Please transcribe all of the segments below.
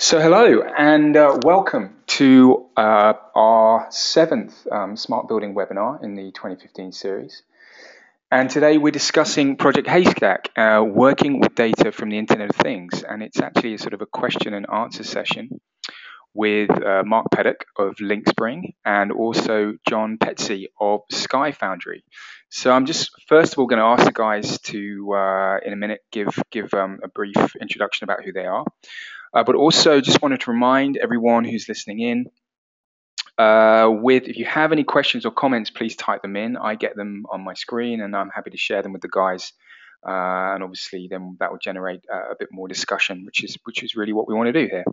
So, hello and uh, welcome to uh, our seventh um, Smart Building webinar in the 2015 series. And today we're discussing Project Haystack, uh, working with data from the Internet of Things. And it's actually a sort of a question and answer session with uh, Mark Petock of Lynxspring and also John Petze of SkyFoundry. So I'm just first of all going to ask the guys to, uh, in a minute, give give um, a brief introduction about who they are. Uh, but also just wanted to remind everyone who's listening in uh, with if you have any questions or comments, please type them in. I get them on my screen and I'm happy to share them with the guys. Uh, and obviously, then that will generate uh, a bit more discussion, which is which is really what we want to do here.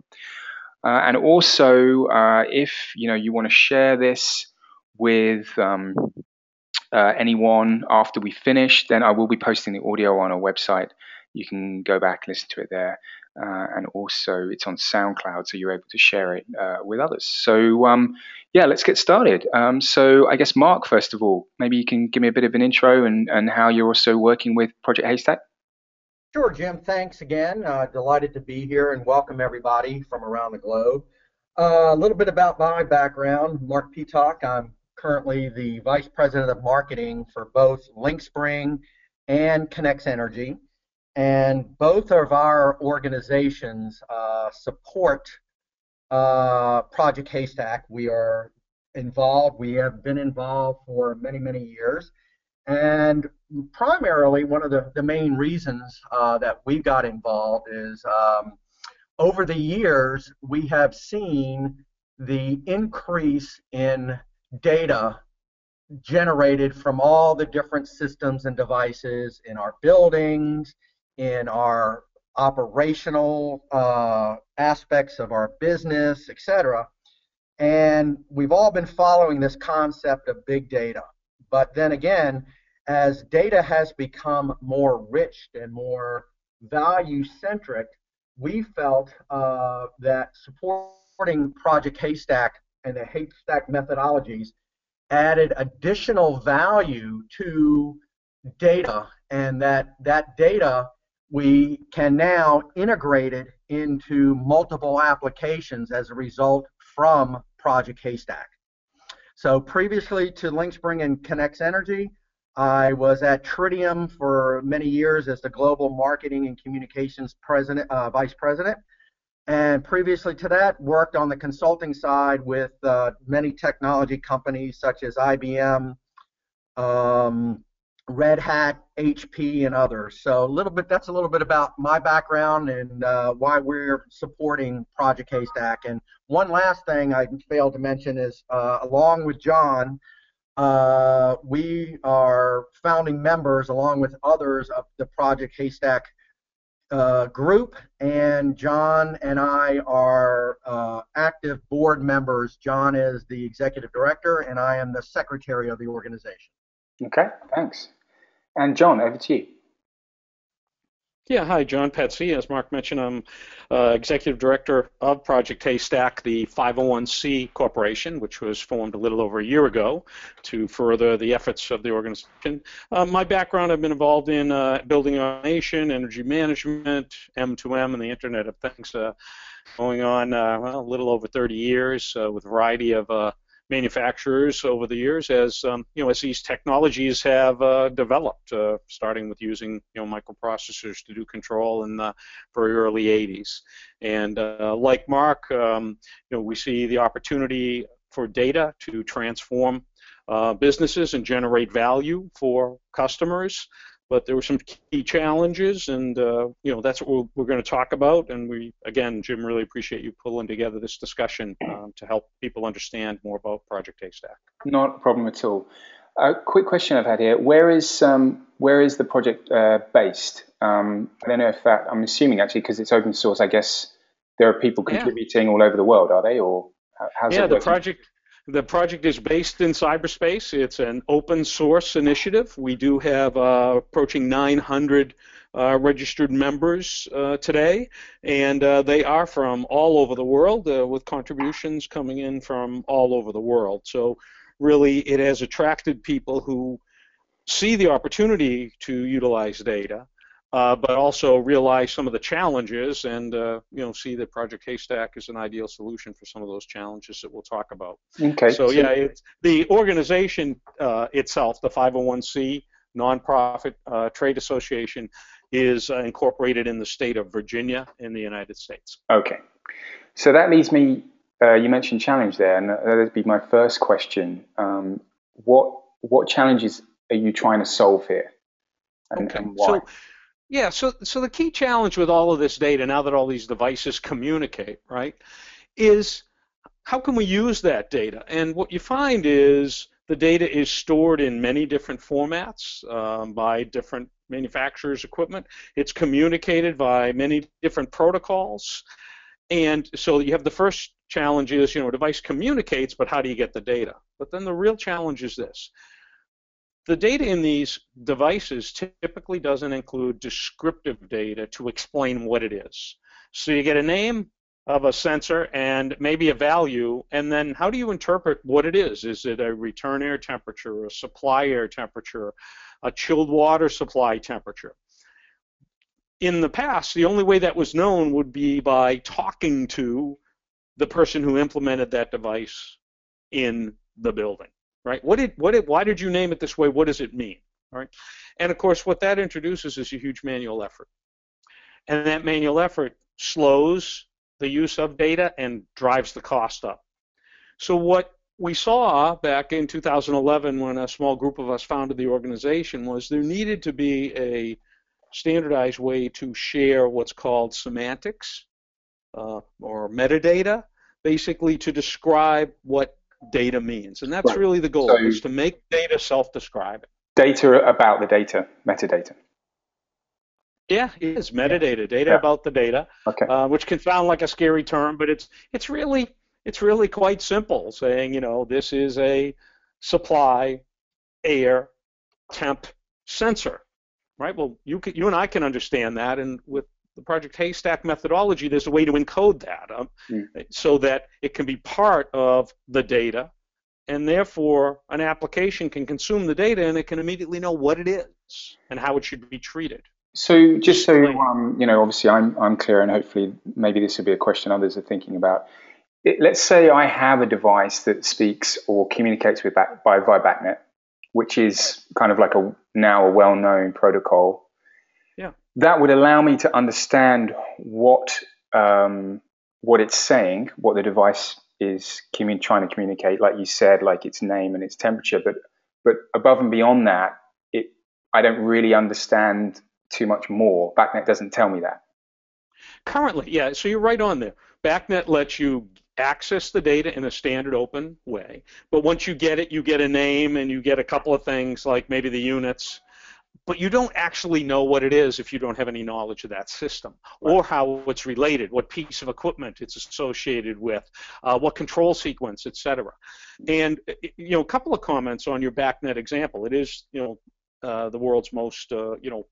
Uh, and also, uh, if you know you want to share this with um, anyone after we finish, then I will be posting the audio on our website. You can go back and listen to it there. Uh, and also it's on SoundCloud, so you're able to share it uh, with others. So um, yeah, let's get started. Um, so I guess Mark, first of all, maybe you can give me a bit of an intro and, and how you're also working with Project Haystack. Sure, Jim. Thanks again. Uh, delighted to be here and welcome everybody from around the globe. Uh, a little bit about my background. Mark Petock. I'm currently the Vice President of Marketing for both Lynxspring and Connex Energy and both of our organizations uh, support uh, Project Haystack. We are involved, we have been involved for many, many years. And primarily, one of the, the main reasons uh, that we got involved is um, over the years, we have seen the increase in data generated from all the different systems and devices in our buildings, in our operational uh, aspects of our business, etc. And we've all been following this concept of big data. But then again, as data has become more rich and more value centric, we felt uh, that supporting Project Haystack and the Haystack methodologies added additional value to data, and that that data we can now integrate it into multiple applications as a result from Project Haystack. So previously to Lynxspring and Connex Energy, I was at Tridium for many years as the global marketing and communications president, uh, vice president. And previously to that, worked on the consulting side with uh, many technology companies such as IBM, um, Red Hat, HP, and others. So a little bit. That's a little bit about my background and uh, why we're supporting Project Haystack. And one last thing I failed to mention is, uh, along with John, uh, we are founding members, along with others, of the Project Haystack uh, group. And John and I are uh, active board members. John is the executive director, and I am the secretary of the organization. Okay, thanks. And John, over to you. Yeah, hi, John Petze. As Mark mentioned, I'm uh, Executive Director of Project Haystack, the 501c corporation, which was formed a little over a year ago to further the efforts of the organization. Uh, my background, I've been involved in uh, building automation, energy management, M2M, and the Internet of Things uh, going on uh, well, a little over 30 years uh, with a variety of manufacturers over the years as um, you know as these technologies have uh, developed, uh, starting with using you know microprocessors to do control in the very early 80s. And uh, like Mark, um, you know we see the opportunity for data to transform uh, businesses and generate value for customers but there were some key challenges, and uh, you know that's what we're, we're, going to talk about. And we, again, Jim, really appreciate you pulling together this discussion um, to help people understand more about Project Haystack. Not a problem at all. A quick question I've had here: Where is um, where is the project uh, based? Um, I don't know if that. I'm assuming actually because it's open source. I guess there are people contributing yeah. all over the world, are they, or how's yeah, it the project the project is based in cyberspace. It's an open source initiative. We do have uh, approaching 900 uh, registered members uh, today, and uh, they are from all over the world uh, with contributions coming in from all over the world. So, really, it has attracted people who see the opportunity to utilize data uh, but also realize some of the challenges and uh, you know see that Project Haystack is an ideal solution for some of those challenges that we'll talk about. Okay. So, so yeah, it's, the organization uh, itself, the 501c nonprofit uh, trade association, is uh, incorporated in the state of Virginia in the United States. Okay. So that leads me. Uh, you mentioned challenge there, and that would be my first question. Um, what what challenges are you trying to solve here, and, okay. and why? So, yeah, so so the key challenge with all of this data, now that all these devices communicate, right, is how can we use that data? And what you find is the data is stored in many different formats um, by different manufacturers' equipment. It's communicated by many different protocols. And so you have the first challenge is, you know, a device communicates, but how do you get the data? But then the real challenge is this the data in these devices typically doesn't include descriptive data to explain what it is. So you get a name of a sensor and maybe a value, and then how do you interpret what it is? Is it a return air temperature, a supply air temperature, a chilled water supply temperature? In the past, the only way that was known would be by talking to the person who implemented that device in the building right? What did, what did, why did you name it this way? What does it mean? All right? And of course, what that introduces is a huge manual effort. And that manual effort slows the use of data and drives the cost up. So what we saw back in 2011 when a small group of us founded the organization was there needed to be a standardized way to share what's called semantics uh, or metadata, basically to describe what data means. And that's right. really the goal, so is to make data self-describing. Data about the data, metadata. Yeah, it is metadata, data yeah. about the data, okay. uh, which can sound like a scary term, but it's it's really it's really quite simple. Saying you know this is a supply, air, temp sensor, right? Well, you can, you and I can understand that, and with the Project Haystack methodology, there's a way to encode that um, mm. so that it can be part of the data, and therefore an application can consume the data and it can immediately know what it is and how it should be treated. So just so um, you know, obviously I'm I'm clear, and hopefully maybe this will be a question others are thinking about. It, let's say I have a device that speaks or communicates with back, by via BACnet, which is kind of like a now a well-known protocol that would allow me to understand what um, what it's saying, what the device is commun- trying to communicate. Like you said, like its name and its temperature. But but above and beyond that, it I don't really understand too much more. BACnet doesn't tell me that. Currently, yeah. So you're right on there. BACnet lets you access the data in a standard open way. But once you get it, you get a name and you get a couple of things like maybe the units but you don't actually know what it is if you don't have any knowledge of that system right. or how it's related, what piece of equipment it's associated with, uh, what control sequence, etc. And you know, a couple of comments on your BACnet example. It is you know uh, the world's most uh, you know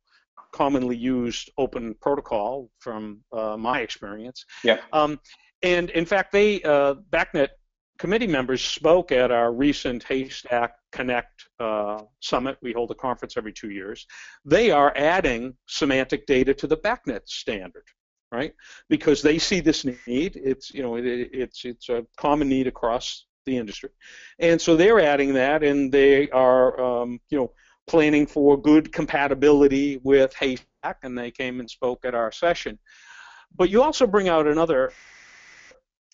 commonly used open protocol from uh, my experience. Yeah. Um, and in fact, they uh, BACnet committee members spoke at our recent Haystack Connect uh, summit. We hold a conference every two years. They are adding semantic data to the BACnet standard, right? Because they see this need. It's you know it, it's it's a common need across the industry, and so they're adding that, and they are um, you know planning for good compatibility with Haystack, and they came and spoke at our session. But you also bring out another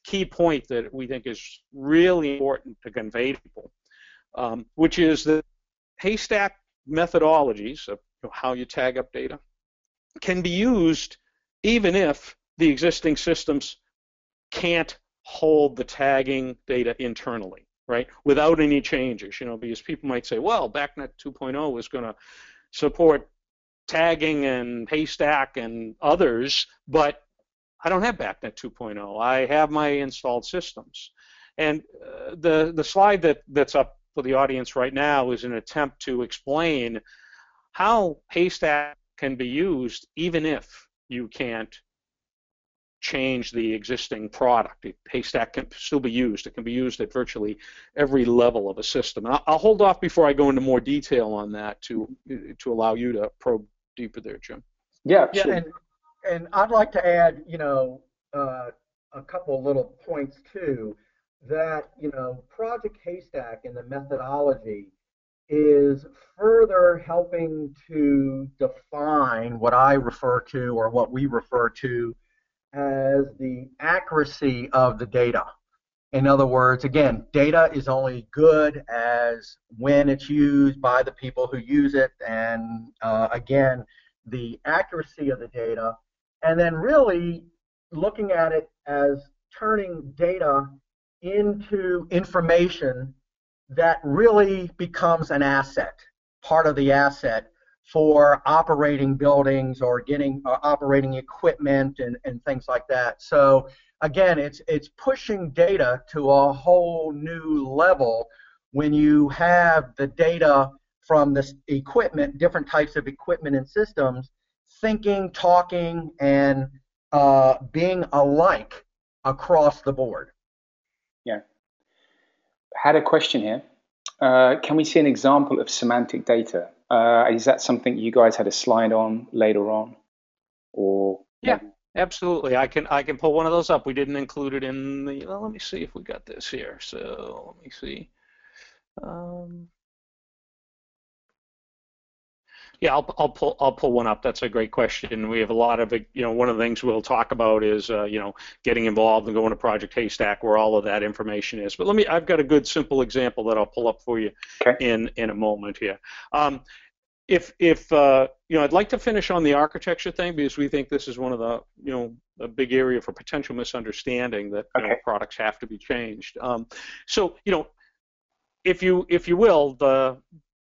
key point that we think is really important to convey to people, um, which is that haystack methodologies of how you tag up data can be used even if the existing systems can't hold the tagging data internally, right, without any changes, you know, because people might say, well, BACnet 2.0 is going to support tagging and haystack and others, but I don't have BACnet 2.0. I have my installed systems. And uh, the, the slide that, that's up for the audience right now is an attempt to explain how Haystack can be used even if you can't change the existing product. Haystack can still be used. It can be used at virtually every level of a system. I'll, I'll hold off before I go into more detail on that to to allow you to probe deeper there, Jim. Yeah, yeah, sure. and and I'd like to add, you know, uh, a couple little points too. That you know, Project Haystack and the methodology is further helping to define what I refer to or what we refer to as the accuracy of the data. In other words, again, data is only good as when it's used by the people who use it, and uh, again, the accuracy of the data, and then really looking at it as turning data into information that really becomes an asset, part of the asset for operating buildings or getting uh, operating equipment and, and things like that. So again, it's it's pushing data to a whole new level when you have the data from this equipment, different types of equipment and systems, thinking, talking, and uh, being alike across the board. Yeah. Had a question here. Uh, can we see an example of semantic data? Uh, is that something you guys had a slide on later on, or yeah? Absolutely, I can I can pull one of those up. We didn't include it in the. Well, let me see if we got this here. So let me see. Um, yeah, I'll, I'll pull I'll pull one up. That's a great question. We have a lot of you know one of the things we'll talk about is uh, you know getting involved and going to Project Haystack where all of that information is. But let me I've got a good simple example that I'll pull up for you okay. in in a moment here. Um, if if uh, you know, I'd like to finish on the architecture thing because we think this is one of the you know a big area for potential misunderstanding that okay. you know, products have to be changed. Um, so you know, if you if you will, the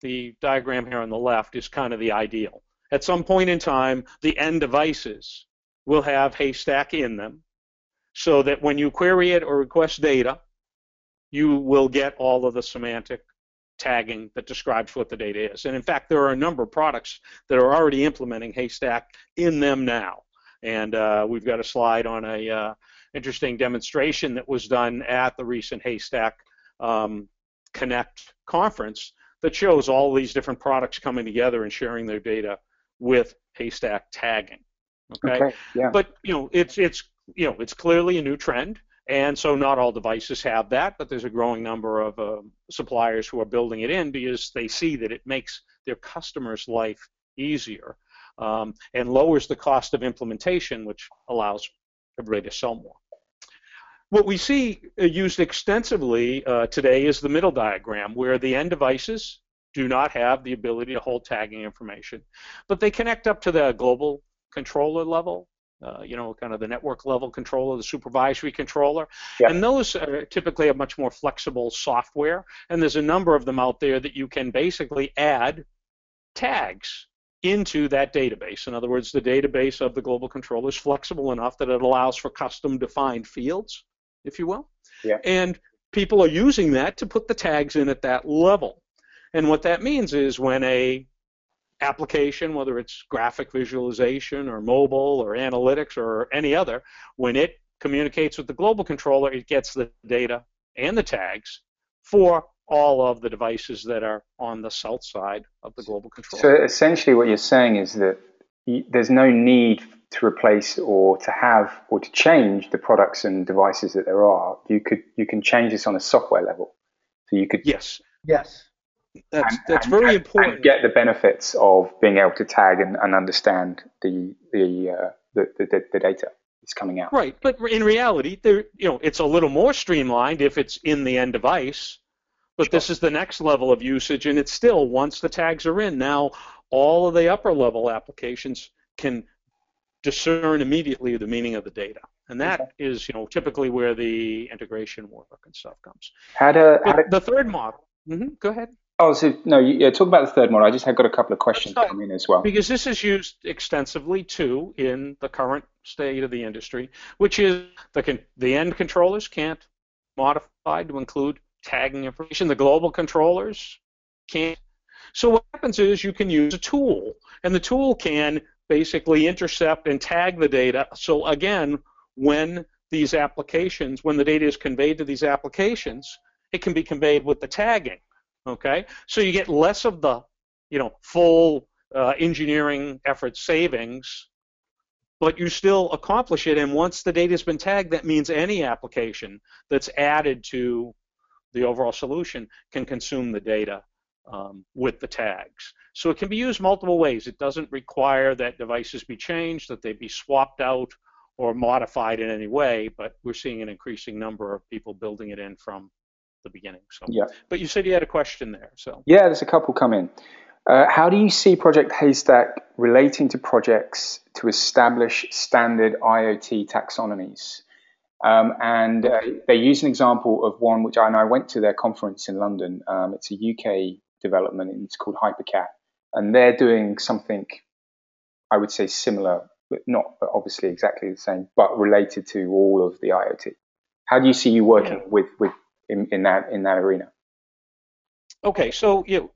the diagram here on the left is kind of the ideal. At some point in time, the end devices will have Haystack in them, so that when you query it or request data, you will get all of the semantic tagging that describes what the data is. And in fact, there are a number of products that are already implementing Haystack in them now. And uh, we've got a slide on a uh, interesting demonstration that was done at the recent Haystack um, Connect conference that shows all these different products coming together and sharing their data with Haystack tagging. Okay. okay yeah. But you know, it's it's you know, it's clearly a new trend. And so not all devices have that, but there's a growing number of uh, suppliers who are building it in because they see that it makes their customers' life easier um, and lowers the cost of implementation, which allows everybody to sell more. What we see uh, used extensively uh, today is the middle diagram, where the end devices do not have the ability to hold tagging information, but they connect up to the global controller level uh, you know, kind of the network level controller, the supervisory controller. Yeah. And those are typically a much more flexible software. And there's a number of them out there that you can basically add tags into that database. In other words, the database of the global controller is flexible enough that it allows for custom defined fields, if you will. Yeah. And people are using that to put the tags in at that level. And what that means is when a application, whether it's graphic visualization or mobile or analytics or any other, when it communicates with the global controller, it gets the data and the tags for all of the devices that are on the south side of the global controller. So essentially what you're saying is that there's no need to replace or to have or to change the products and devices that there are. You could you can change this on a software level. So you could Yes. Yes. That's and, that's and, very and, important. And get the benefits of being able to tag and, and understand the the, uh, the, the the data that's coming out. Right, but in reality, there you know it's a little more streamlined if it's in the end device. But Sure. this is the next level of usage, and it's still once the tags are in. Now all of the upper level applications can discern immediately the meaning of the data, and that Okay. is you know typically where the integration work and stuff comes. How to, how to the third model. hmm go ahead. oh so no you, yeah, talk about the third model. I just have got a couple of questions coming in as well. Because this is used extensively too in the current state of the industry, which is the con- the end controllers can't modify to include tagging information. The global controllers can't. So what happens is you can use a tool, and the tool can basically intercept and tag the data. So again, when these applications, when the data is conveyed to these applications, it can be conveyed with the tagging. Okay, so you get less of the, you know, full uh, engineering effort savings, but you still accomplish it. And once the data has been tagged, that means any application that's added to the overall solution can consume the data um, with the tags. So it can be used multiple ways. It doesn't require that devices be changed, that they be swapped out or modified in any way, but we're seeing an increasing number of people building it in from the beginning. So, yeah. But you said you had a question there. So yeah, there's a couple come in. Uh, how do you see Project Haystack relating to projects to establish standard IoT taxonomies? Um, and uh, they use an example of one which I know I went to their conference in London. Um, it's a UK development, and it's called HyperCat, and they're doing something I would say similar, but not obviously exactly the same, but related to all of the IoT. How do you see you working yeah. with with in, in that in that arena? Okay, so you know,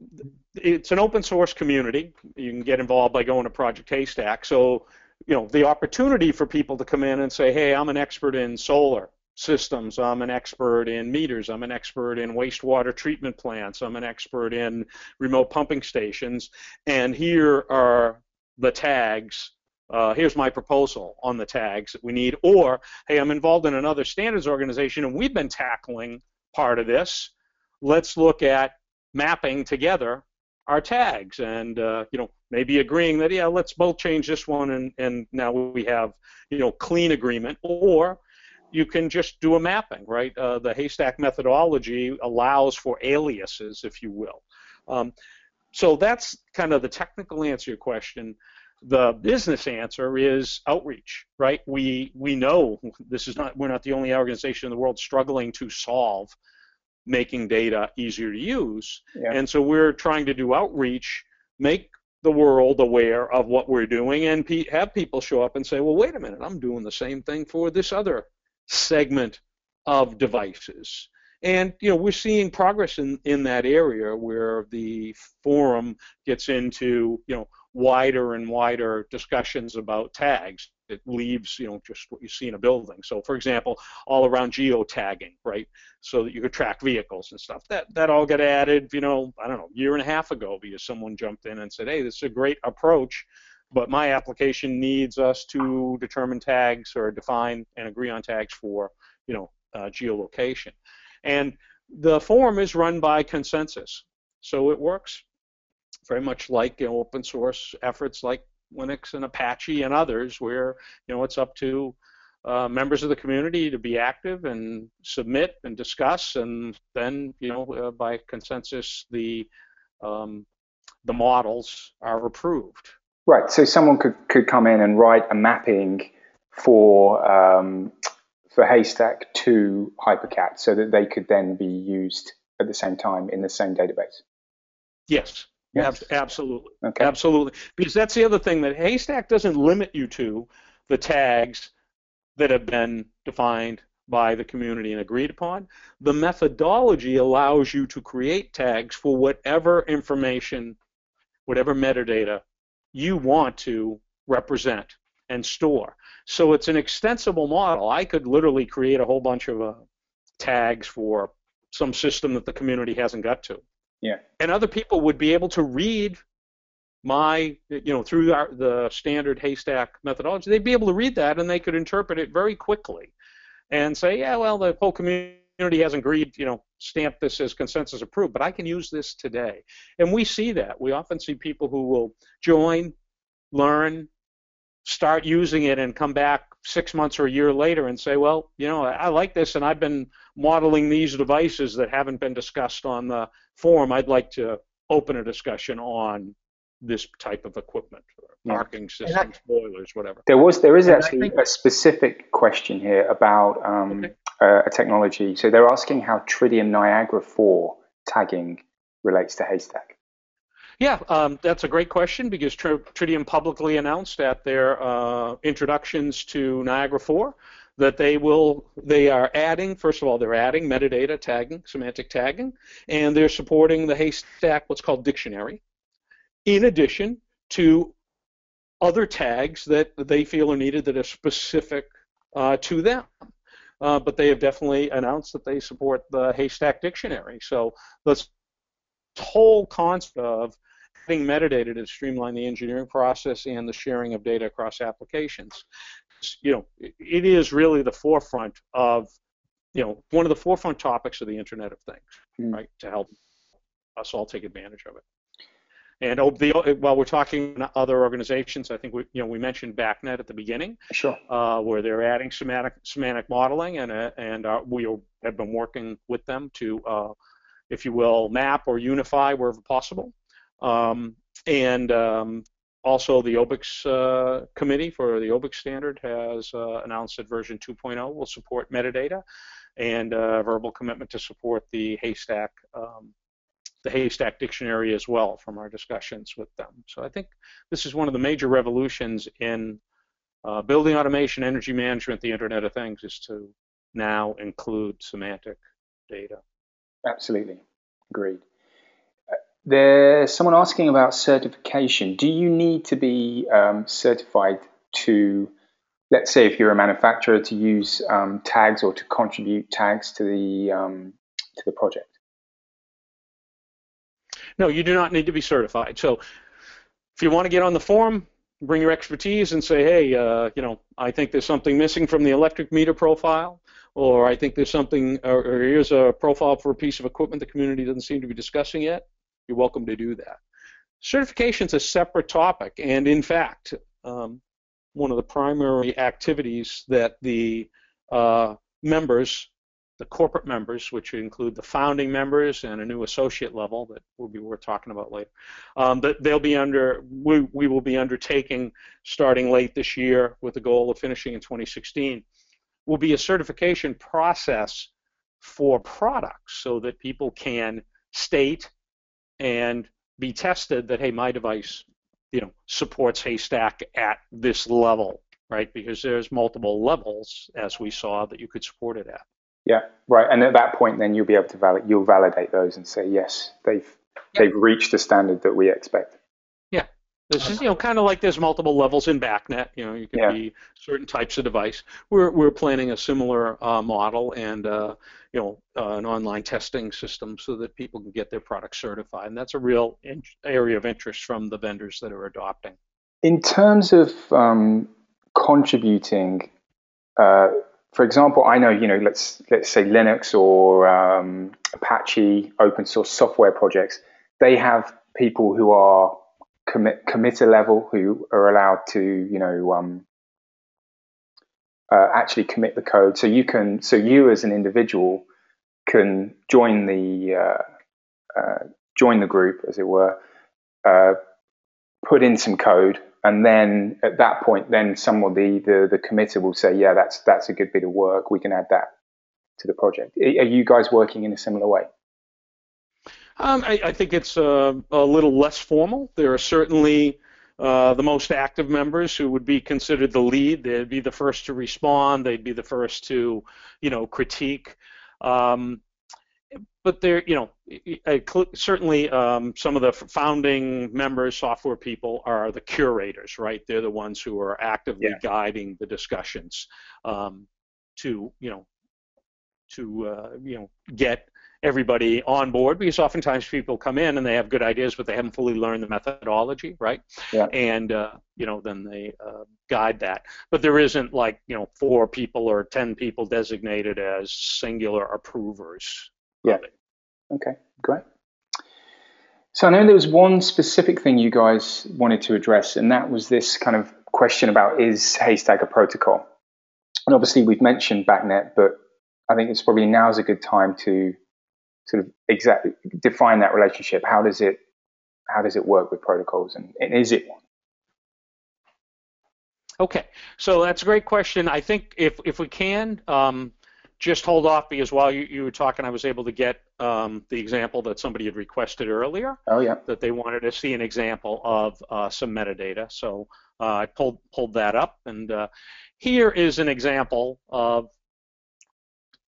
it's an open source community. You can get involved by going to Project Haystack. So you know, the opportunity for people to come in and say, hey, I'm an expert in solar systems, I'm an expert in meters, I'm an expert in wastewater treatment plants, I'm an expert in remote pumping stations, and here are the tags. Uh, here's my proposal on the tags that we need. Or, hey, I'm involved in another standards organization and we've been tackling part of this. Let's look at mapping together our tags and uh, you know maybe agreeing that yeah let's both change this one and and now we have you know clean agreement or you can just do a mapping right uh, the haystack methodology allows for aliases if you will um, so that's kind of the technical answer to your question the business answer is outreach right we we know this is not we're not the only organization in the world struggling to solve making data easier to use. Yeah. And so we're trying to do outreach, make the world aware of what we're doing, and pe- have people show up and say, well, wait a minute, I'm doing the same thing for this other segment of devices. And you know we're seeing progress in, in that area where the forum gets into you know wider and wider discussions about tags it leaves you know just what you see in a building. So for example, all around geotagging, right? So that you could track vehicles and stuff. That that all got added, you know, I don't know, year and a half ago because someone jumped in and said, hey, this is a great approach, but my application needs us to determine tags or define and agree on tags for you know uh, geolocation. And the forum is run by consensus, so it works very much like you know, open source efforts like Linux and Apache and others, where you know it's up to uh, members of the community to be active and submit and discuss, and then you know uh, by consensus the um, the models are approved. Right. So someone could could come in and write a mapping for um, for Haystack to HyperCat, so that they could then be used at the same time in the same database. Yes. Yes. absolutely. Okay. Absolutely. Because that's the other thing that Haystack doesn't limit you to the tags that have been defined by the community and agreed upon. The methodology allows you to create tags for whatever information, whatever metadata you want to represent and store. So it's an extensible model. I could literally create a whole bunch of uh, tags for some system that the community hasn't got to. Yeah. And other people would be able to read my, you know, through our, the standard haystack methodology, they'd be able to read that and they could interpret it very quickly and say, yeah, well, the whole community hasn't agreed, you know, stamp this as consensus approved, but I can use this today. And we see that. We often see people who will join, learn, start using it, and come back six months or a year later and say, well, you know, I like this and I've been modeling these devices that haven't been discussed on the forum. I'd like to open a discussion on this type of equipment, marking systems, I, boilers, whatever. There was, there is actually think, a specific question here about um, okay. Uh, a technology. So they're asking how Tridium Niagara 4 tagging relates to Haystack. Yeah, um, that's a great question because Tridium publicly announced at their uh, introductions to Niagara 4 that they will they are adding first of all they're adding metadata tagging semantic tagging and they're supporting the haystack what's called dictionary in addition to other tags that they feel are needed that are specific uh, to them uh, but they have definitely announced that they support the haystack dictionary so this whole concept of adding metadata to streamline the engineering process and the sharing of data across applications. You know, it is really the forefront of, you know, one of the forefront topics of the Internet of Things, mm. right? To help us all take advantage of it. And the, while we're talking other organizations, I think we, you know, we mentioned BACnet at the beginning, sure, uh, where they're adding semantic semantic modeling, and uh, and uh, we have been working with them to, uh, if you will, map or unify wherever possible. Um, and um, also, the OBIX uh, committee for the OBIX standard has uh, announced that version 2.0 will support metadata and a verbal commitment to support the Haystack um, the Haystack Dictionary as well from our discussions with them. So I think this is one of the major revolutions in uh, building automation, energy management, the Internet of Things, is to now include semantic data. Absolutely, agreed. Uh, there's someone asking about certification. Do you need to be um, certified to, let's say, if you're a manufacturer, to use um, tags or to contribute tags to the um, to the project? No, you do not need to be certified. So if you want to get on the forum, bring your expertise and say, hey, uh, you know, I think there's something missing from the electric meter profile, or I think there's something, or, or here's a profile for a piece of equipment the community doesn't seem to be discussing yet. You're welcome to do that. Certification is a separate topic, and in fact, um, one of the primary activities that the uh, members the corporate members, which include the founding members and a new associate level that will be worth talking about later, um, that they'll be under, we, we will be undertaking starting late this year with the goal of finishing in 2016, will be a certification process for products so that people can state and be tested that, hey, my device you know, supports Haystack at this level, right? Because there's multiple levels, as we saw, that you could support it at. Yeah, right. And at that point, then you'll be able to validate. You'll validate those and say yes, they've they've reached the standard that we expect. Yeah, this is you know kind of like there's multiple levels in BACnet. You know, you can yeah. be certain types of device. We're we're planning a similar uh, model and uh, you know uh, an online testing system so that people can get their product certified, and that's a real in- area of interest from the vendors that are adopting. In terms of um, contributing uh, for example, I know you know let's let's say Linux or um, Apache open source software projects. They have people who are commit committer level who are allowed to you know um, uh, actually commit the code. So you can so you as an individual can join the uh, uh, join the group as it were, uh, put in some code and then at that point, then someone the, the the committer will say, yeah, that's that's a good bit of work. We can add that to the project. Are you guys working in a similar way? Um, I, I, think it's uh, a little less formal. There are certainly uh, the most active members who would be considered the lead. They'd be the first to respond. They'd be the first to, you know, critique. Um, but there, you know, certainly um, some of the founding members, software people, are the curators, right? They're the ones who are actively yeah. guiding the discussions um, to, you know, to uh, you know get everybody on board because oftentimes people come in and they have good ideas but they haven't fully learned the methodology right yeah. and uh, you know then they uh, guide that but there isn't like you know four people or ten people designated as singular approvers yeah Okay, great. So I know there was one specific thing you guys wanted to address, and that was this kind of question about is Haystack a protocol? And obviously we've mentioned BACnet, but I think it's probably now is a good time to sort of exactly define that relationship. How does it how does it work with protocols, and, and is it one? Okay, so that's a great question. I think if if we can, um, just hold off because while you, you were talking, I was able to get um, the example that somebody had requested earlier. Oh yeah. That they wanted to see an example of uh, some metadata. So uh, I pulled pulled that up, and uh, here is an example of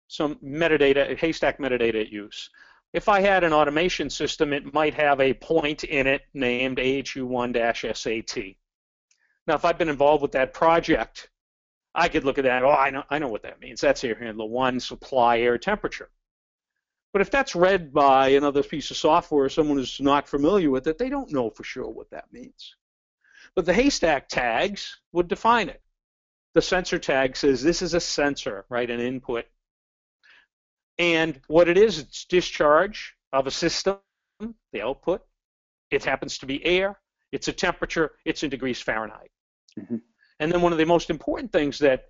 some metadata, haystack metadata use. If I had an automation system, it might have a point in it named AHU1-SAT. Now, if I've been involved with that project I could look at that. Oh, I know, I know what that means. That's air handler one, supply air temperature. But if that's read by another piece of software, someone who's not familiar with it, they don't know for sure what that means. But the haystack tags would define it. The sensor tag says this is a sensor, right, an input. And what it is, it's discharge of a system, the output. It happens to be air. It's a temperature. It's in degrees Fahrenheit. Mm-hmm. And then one of the most important things that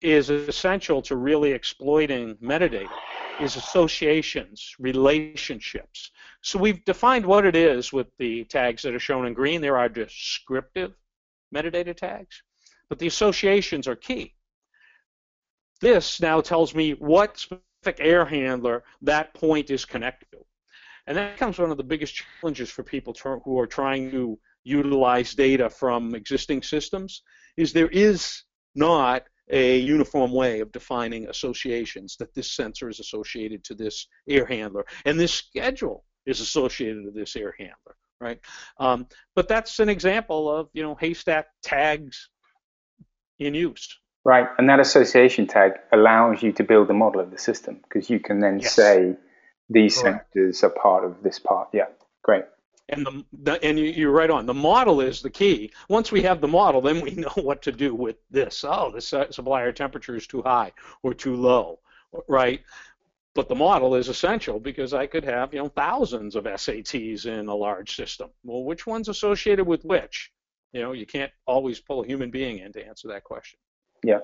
is essential to really exploiting metadata is associations, relationships. So we've defined what it is with the tags that are shown in green. There are descriptive metadata tags, but the associations are key. This now tells me what specific air handler that point is connected to. And that becomes one of the biggest challenges for people who are trying to utilize data from existing systems is there is not a uniform way of defining associations that this sensor is associated to this air handler. And this schedule is associated to this air handler right? Um, but that's an example of you know haystack tags in use. Right and that association tag allows you to build a model of the system because you can then yes. say these Correct. sensors are part of this part. Yeah great and the, the, and you, are right on. The model is the key. Once we have the model, then we know what to do with this. Oh, the supplier temperature is too high or too low, right? But the model is essential because I could have you know thousands of SATs in a large system. Well, which one's associated with which? You know, you can't always pull a human being in to answer that question. Yeah.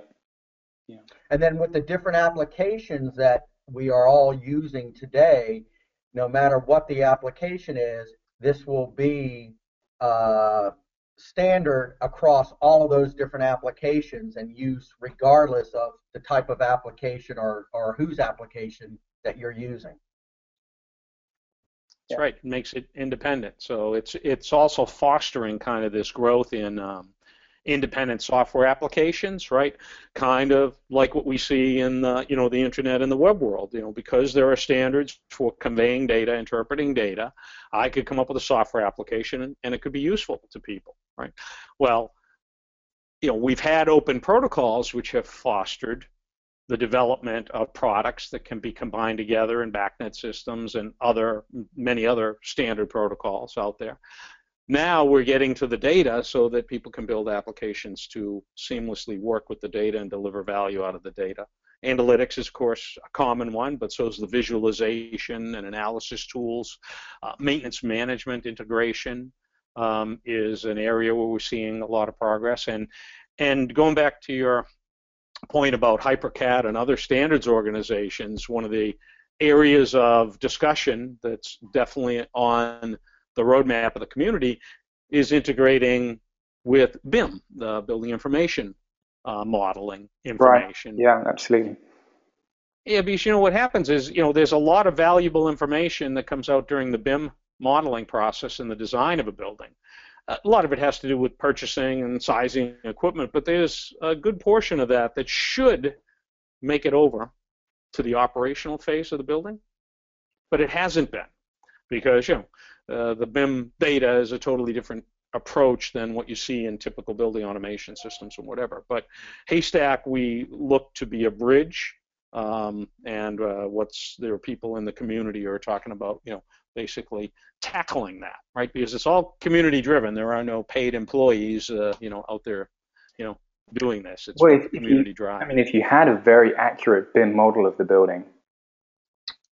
Yeah. And then with the different applications that we are all using today, no matter what the application is, this will be uh, standard across all of those different applications and use regardless of the type of application or, or whose application that you're using. That's right. It makes it independent. So it's it's also fostering kind of this growth in um, independent software applications, right? Kind of like what we see in the, you know, the internet and the web world. You know, because there are standards for conveying data, interpreting data, I could come up with a software application and, and it could be useful to people, right? Well, you know, we've had open protocols which have fostered the development of products that can be combined together in BACnet systems and other many other standard protocols out there. Now we're getting to the data so that people can build applications to seamlessly work with the data and deliver value out of the data. Analytics is, of course, a common one, but so is the visualization and analysis tools. Uh, maintenance management integration um, is an area where we're seeing a lot of progress. And, and going back to your point about HyperCat and other standards organizations, one of the areas of discussion that's definitely on the roadmap of the community is integrating with BIM, the building information uh, modeling information. Right. Yeah, absolutely. Yeah, because you know what happens is you know there's a lot of valuable information that comes out during the BIM modeling process and the design of a building. A lot of it has to do with purchasing and sizing equipment, but there's a good portion of that that should make it over to the operational phase of the building, but it hasn't been because you know uh, the BIM data is a totally different approach than what you see in typical building automation systems or whatever. But Haystack, we look to be a bridge, um, and uh, what's there are people in the community who are talking about, you know, basically tackling that, right? Because it's all community driven. There are no paid employees, uh, you know, out there, you know, doing this. It's well, community you, drive. I mean, if you had a very accurate BIM model of the building,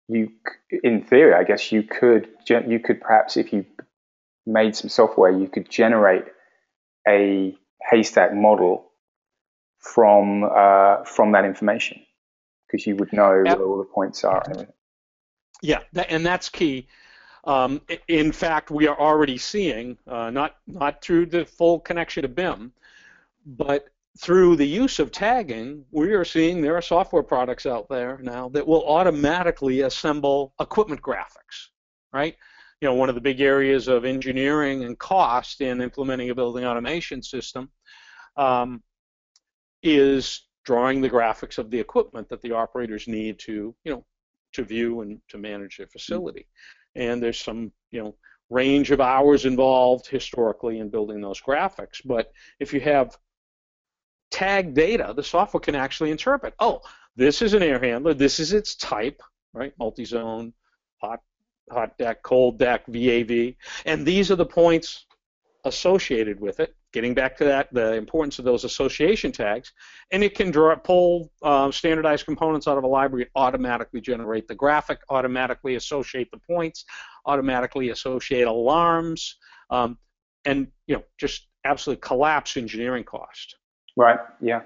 you, in theory, I guess you could you could perhaps if you made some software, you could generate a haystack model from uh, from that information because you would know yep. where all the points are. Yeah, that, and that's key. Um, in fact, we are already seeing uh, not not through the full connection to BIM, but through the use of tagging, we are seeing there are software products out there now that will automatically assemble equipment graphics, right? You know, one of the big areas of engineering and cost in implementing a building automation system um, is drawing the graphics of the equipment that the operators need to, you know, to view and to manage their facility. And there's some, you know, range of hours involved historically in building those graphics. But if you have tag data, the software can actually interpret, oh, this is an air handler, this is its type, right? Multi-zone, hot, hot deck, cold deck, VAV, and these are the points associated with it. Getting back to that, the importance of those association tags, and it can draw, pull uh, standardized components out of a library, automatically generate the graphic, automatically associate the points, automatically associate alarms, um, and you know just absolutely collapse engineering cost. Right. Yeah.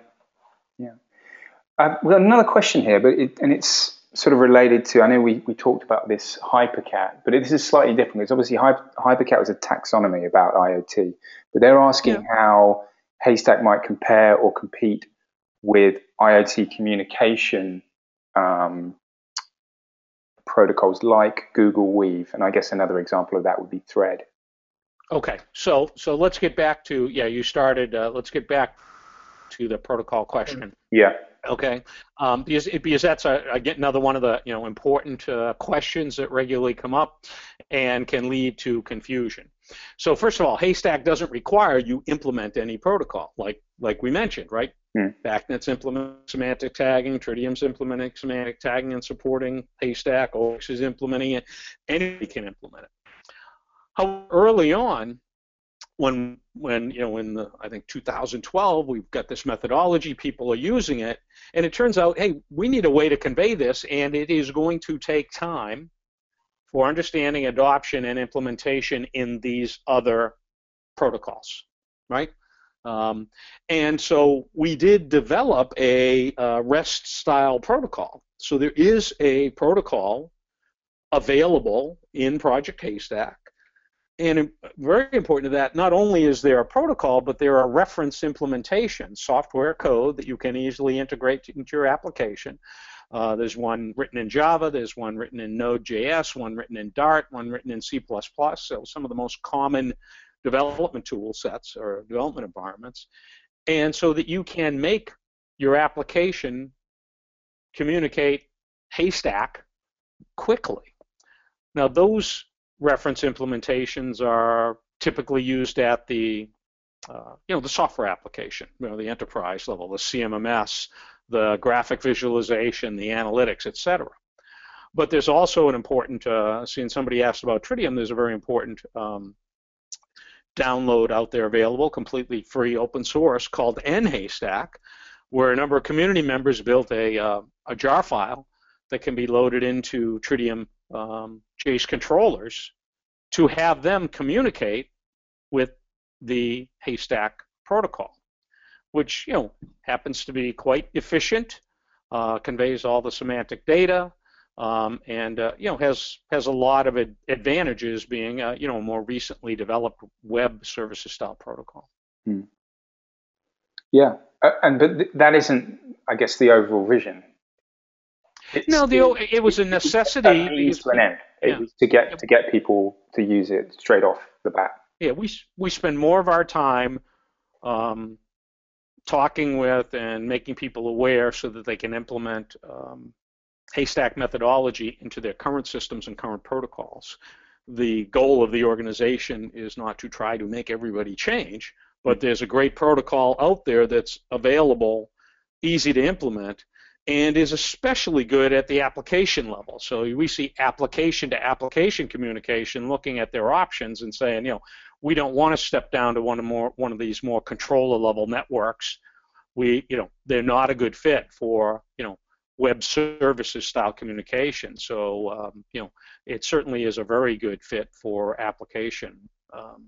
Yeah. Uh, we've got another question here, but it, and it's sort of related to. I know we, we talked about this HyperCat, but this is slightly different because obviously HyperCat was a taxonomy about IoT, but they're asking yeah. how Haystack might compare or compete with IoT communication um, protocols like Google Weave, and I guess another example of that would be Thread. Okay, so so let's get back to yeah. You started. Uh, let's get back to the protocol question. Yeah. Okay, um, because, because that's a, again another one of the you know important uh, questions that regularly come up and can lead to confusion. So first of all, Haystack doesn't require you implement any protocol, like like we mentioned, right? Mm. BACnet's implementing semantic tagging, Tridium's implementing semantic tagging and supporting Haystack, oBIX is implementing it, anybody can implement it. How early on, when when you know in the I think 2012 we've got this methodology people are using it and it turns out hey we need a way to convey this and it is going to take time for understanding adoption and implementation in these other protocols right? Um, and so we did develop a uh, REST style protocol. So there is a protocol available in Project Haystack and very important to that, not only is there a protocol, but there are reference implementations, software code that you can easily integrate into your application. Uh, there's one written in Java, there's one written in Node.js, one written in Dart, one written in C++, so some of the most common development tool sets or development environments. And so that you can make your application communicate haystack quickly. Now those reference implementations are typically used at the uh, you know the software application, you know the enterprise level, the CMMS, the graphic visualization, the analytics, etc. But there's also an important, uh, seeing somebody asked about Tridium, there's a very important um, download out there available, completely free, open source, called NHaystack, where a number of community members built a, uh, a jar file that can be loaded into Tridium um, JACE controllers to have them communicate with the Haystack protocol, which you know happens to be quite efficient, uh, conveys all the semantic data, um, and uh, you know has has a lot of ad- advantages being uh, you know a more recently developed web services style protocol. Hmm. Yeah, and but th- that isn't, I guess, the overall vision. No, the, it was a necessity. Means to an end. It yeah. was to get to get people to use it straight off the bat. Yeah, we we spend more of our time um, talking with and making people aware so that they can implement um, haystack methodology into their current systems and current protocols. The goal of the organization is not to try to make everybody change, but there's a great protocol out there that's available, easy to implement, and is especially good at the application level. So we see application to application communication looking at their options and saying, you know, we don't want to step down to one of more one of these more controller level networks. We, you know, they're not a good fit for, you know, web services style communication. So, um, you know, it certainly is a very good fit for application um,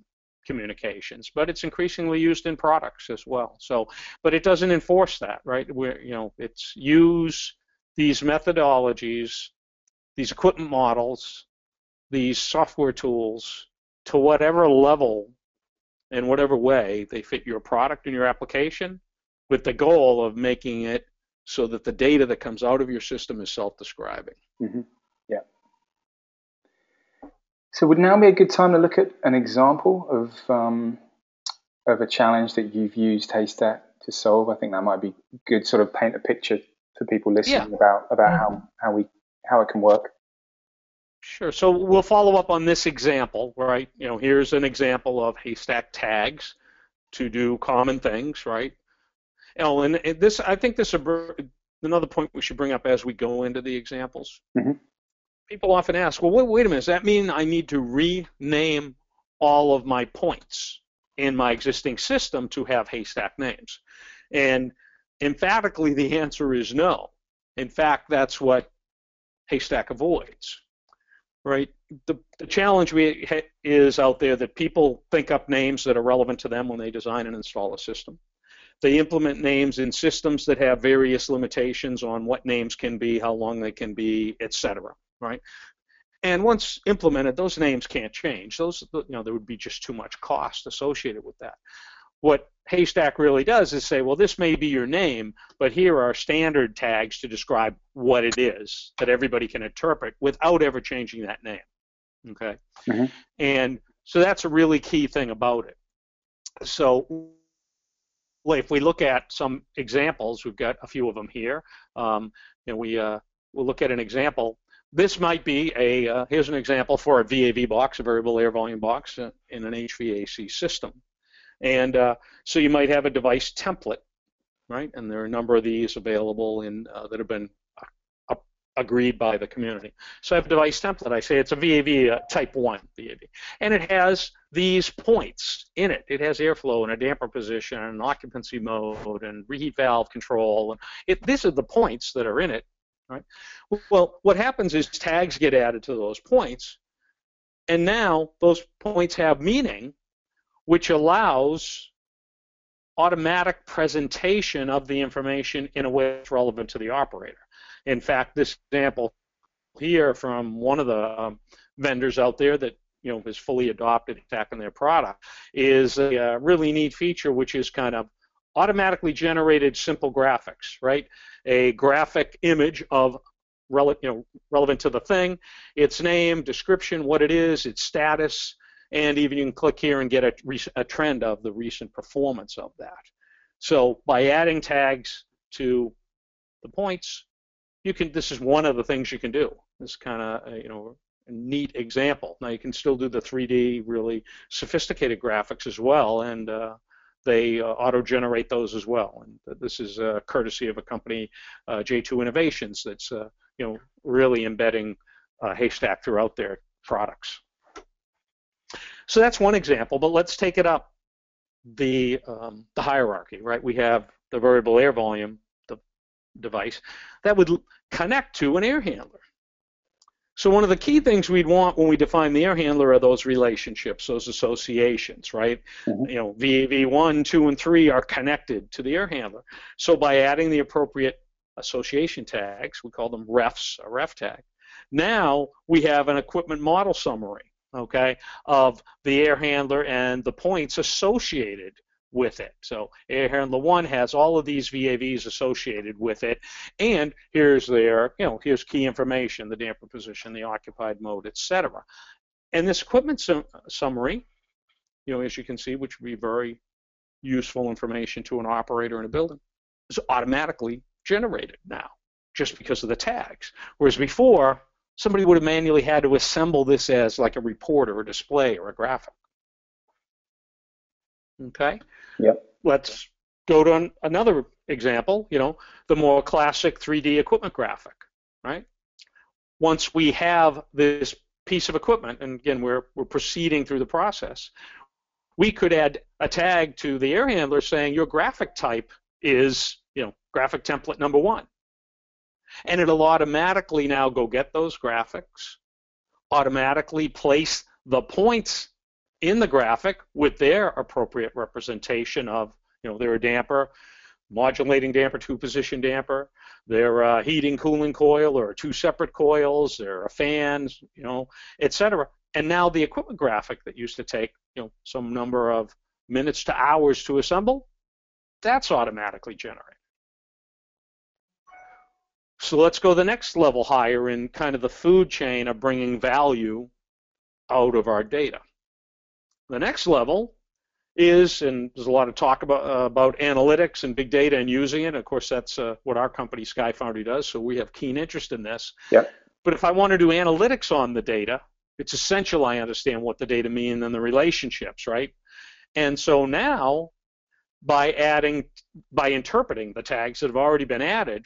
communications, but it's increasingly used in products as well. So, but it doesn't enforce that, right? Where you know, it's use these methodologies, these equipment models, these software tools to whatever level and whatever way they fit your product and your application with the goal of making it so that the data that comes out of your system is self-describing. Mm-hmm. So would now be a good time to look at an example of um, of a challenge that you've used Haystack to solve? I think that might be good, sort of paint a picture for people listening yeah. about about mm-hmm. how how we how it can work. Sure. So we'll follow up on this example, right? You know, here's an example of Haystack tags to do common things, right? Know, and this I think this is another point we should bring up as we go into the examples. Mm-hmm. People often ask, well, wait, wait a minute, does that mean I need to rename all of my points in my existing system to have haystack names? And emphatically, the answer is no. In fact, that's what haystack avoids, right? The, the challenge we is out there that people think up names that are relevant to them when they design and install a system. They implement names in systems that have various limitations on what names can be, how long they can be, etc. Right? And once implemented, those names can't change. Those, you know, there would be just too much cost associated with that. What Haystack really does is say, well, this may be your name, but here are standard tags to describe what it is that everybody can interpret without ever changing that name. Okay? Mm-hmm. And so that's a really key thing about it. So well, if we look at some examples, we've got a few of them here. Um, and we uh, we'll look at an example. This might be a uh, here's an example for a VAV box, a variable air volume box uh, in an HVAC system. And uh, so you might have a device template, right? And there are a number of these available in uh, that have been uh, agreed by the community. So I have a device template. I say it's a VAV uh, type 1 VAV. And it has these points in it. It has airflow and a damper position and an occupancy mode and reheat valve control. It, these are the points that are in it, right? Well, what happens is tags get added to those points. And now those points have meaning which allows automatic presentation of the information in a way that's relevant to the operator. In fact, this example here from one of the um, vendors out there that you know has fully adopted attack in their product is a, a uh, really neat feature which is kind of automatically generated simple graphics, right? A graphic image of you know, relevant to the thing, its name, description, what it is, its status, and even you can click here and get a, a trend of the recent performance of that. So by adding tags to the points, you can. This is one of the things you can do. This kind of uh, you know a neat example. Now you can still do the 3D really sophisticated graphics as well, and uh, they uh, auto-generate those as well. And this is courtesy of a company, uh, J2 Innovations, that's uh, you know really embedding Haystack throughout their products. So that's one example, but let's take it up the, um, the hierarchy, right? We have the variable air volume the device that would connect to an air handler. So one of the key things we'd want when we define the air handler are those relationships, those associations, right? Mm-hmm. You know, VAV1, 2, and 3 are connected to the air handler. So by adding the appropriate association tags, we call them refs, a ref tag, now we have an equipment model summary okay, of the air handler and the points associated with it. So air handler one has all of these VAVs associated with it, and here's their, you know, here's key information, the damper position, the occupied mode, etc. And this equipment sum summary, you know, as you can see, which would be very useful information to an operator in a building, is automatically generated now, just because of the tags. Whereas before, somebody would have manually had to assemble this as like a report or a display or a graphic. Okay? Yep. Let's go to an, another example, you know, the more classic 3D equipment graphic, right? Once we have this piece of equipment, and again, we're, we're proceeding through the process, we could add a tag to the air handler saying your graphic type is, you know, graphic template number one and it'll automatically now go get those graphics, automatically place the points in the graphic with their appropriate representation of, you know, their damper, modulating damper, two-position damper, their uh, heating cooling coil or two separate coils, their fans, you know, etc. And now the equipment graphic that used to take, you know, some number of minutes to hours to assemble, that's automatically generated. So let's go the next level higher in kind of the food chain of bringing value out of our data. The next level is, and there's a lot of talk about, uh, about analytics and big data and using it. Of course, that's uh, what our company SkyFoundry does, so we have keen interest in this. Yep. But if I want to do analytics on the data, it's essential I understand what the data mean and the relationships, right? And so now, by adding, by interpreting the tags that have already been added,